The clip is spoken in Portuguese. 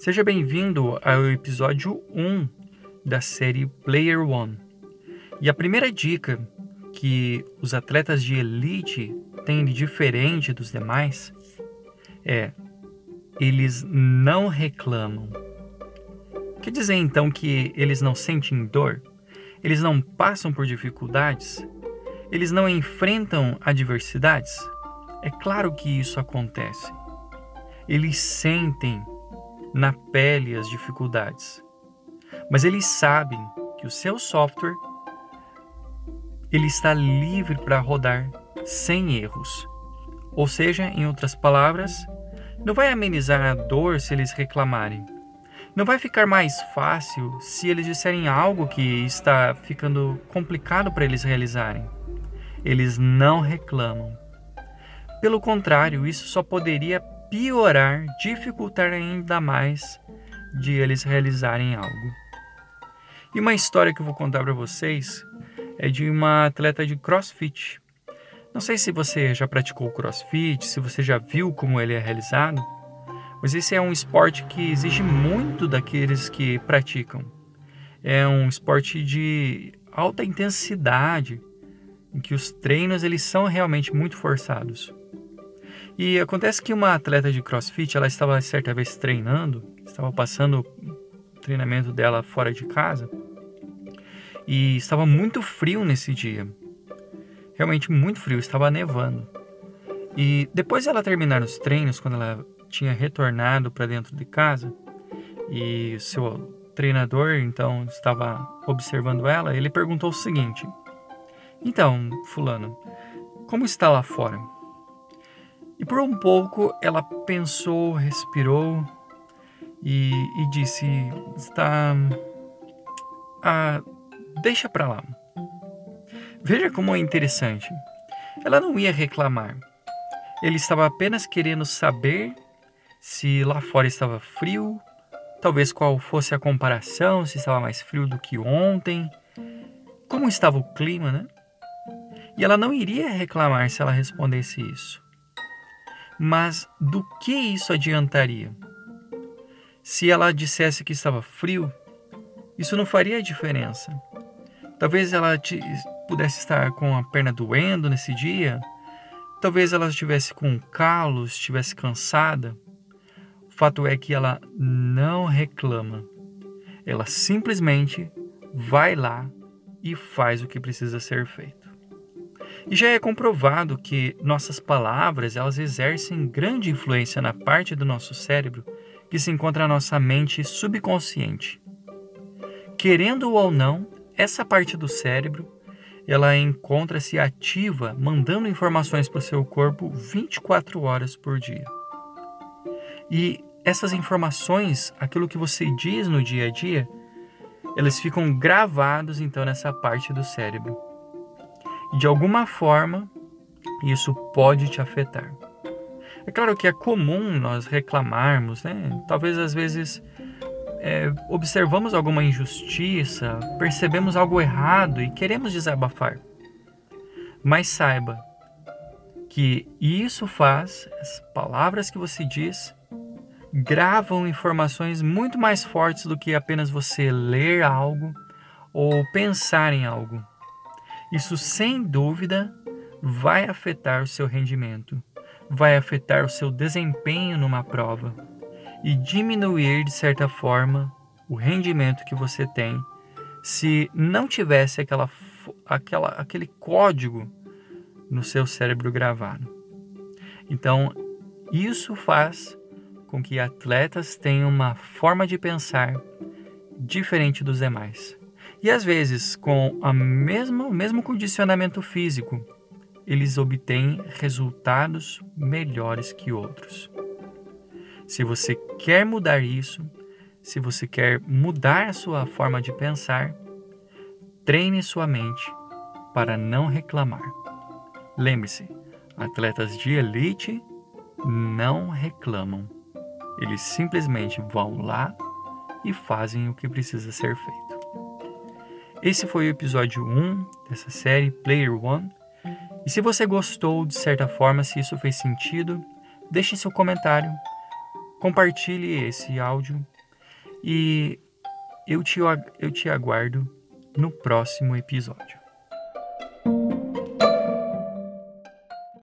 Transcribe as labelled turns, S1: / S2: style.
S1: Seja bem-vindo ao episódio 1 da série Player One. E a primeira dica que os atletas de elite têm de diferente dos demais é eles não reclamam. Quer dizer então que eles não sentem dor? Eles não passam por dificuldades? Eles não enfrentam adversidades? É claro que isso acontece. Eles sentem na pele as dificuldades. Mas eles sabem que o seu software ele está livre para rodar sem erros. Ou seja, em outras palavras, não vai amenizar a dor se eles reclamarem. Não vai ficar mais fácil se eles disserem algo que está ficando complicado para eles realizarem. Eles não reclamam. Pelo contrário, isso só poderia piorar, dificultar ainda mais de eles realizarem algo. E uma história que eu vou contar para vocês é de uma atleta de CrossFit. Não sei se você já praticou CrossFit, se você já viu como ele é realizado, mas esse é um esporte que exige muito daqueles que praticam. É um esporte de alta intensidade, em que os treinos eles são realmente muito forçados. E acontece que uma atleta de CrossFit, ela estava certa vez treinando, estava passando o treinamento dela fora de casa, e estava muito frio nesse dia. Realmente muito frio, estava nevando. E depois de ela terminar os treinos, quando ela tinha retornado para dentro de casa, e seu treinador então estava observando ela, ele perguntou o seguinte: Então, Fulano, como está lá fora? E por um pouco ela pensou, respirou e, e disse: Está. Ah, deixa pra lá. Veja como é interessante. Ela não ia reclamar. Ele estava apenas querendo saber se lá fora estava frio, talvez qual fosse a comparação, se estava mais frio do que ontem, como estava o clima, né? E ela não iria reclamar se ela respondesse isso. Mas do que isso adiantaria? Se ela dissesse que estava frio, isso não faria diferença. Talvez ela pudesse estar com a perna doendo nesse dia, talvez ela estivesse com calos, estivesse cansada. O fato é que ela não reclama. Ela simplesmente vai lá e faz o que precisa ser feito. E já é comprovado que nossas palavras, elas exercem grande influência na parte do nosso cérebro que se encontra na nossa mente subconsciente. Querendo ou não, essa parte do cérebro, ela encontra-se ativa, mandando informações para o seu corpo 24 horas por dia. E essas informações, aquilo que você diz no dia a dia, elas ficam gravados então nessa parte do cérebro de alguma forma isso pode te afetar. É claro que é comum nós reclamarmos, né? Talvez às vezes é, observamos alguma injustiça, percebemos algo errado e queremos desabafar. Mas saiba que isso faz, as palavras que você diz, gravam informações muito mais fortes do que apenas você ler algo ou pensar em algo. Isso sem dúvida vai afetar o seu rendimento, vai afetar o seu desempenho numa prova e diminuir de certa forma o rendimento que você tem se não tivesse aquela, aquela, aquele código no seu cérebro gravado. Então, isso faz com que atletas tenham uma forma de pensar diferente dos demais. E às vezes, com a mesma, o mesmo condicionamento físico, eles obtêm resultados melhores que outros. Se você quer mudar isso, se você quer mudar a sua forma de pensar, treine sua mente para não reclamar. Lembre-se, atletas de elite não reclamam. Eles simplesmente vão lá e fazem o que precisa ser feito. Esse foi o episódio 1 dessa série Player One. E se você gostou de certa forma, se isso fez sentido, deixe seu comentário compartilhe esse áudio e eu te, eu te aguardo no próximo episódio.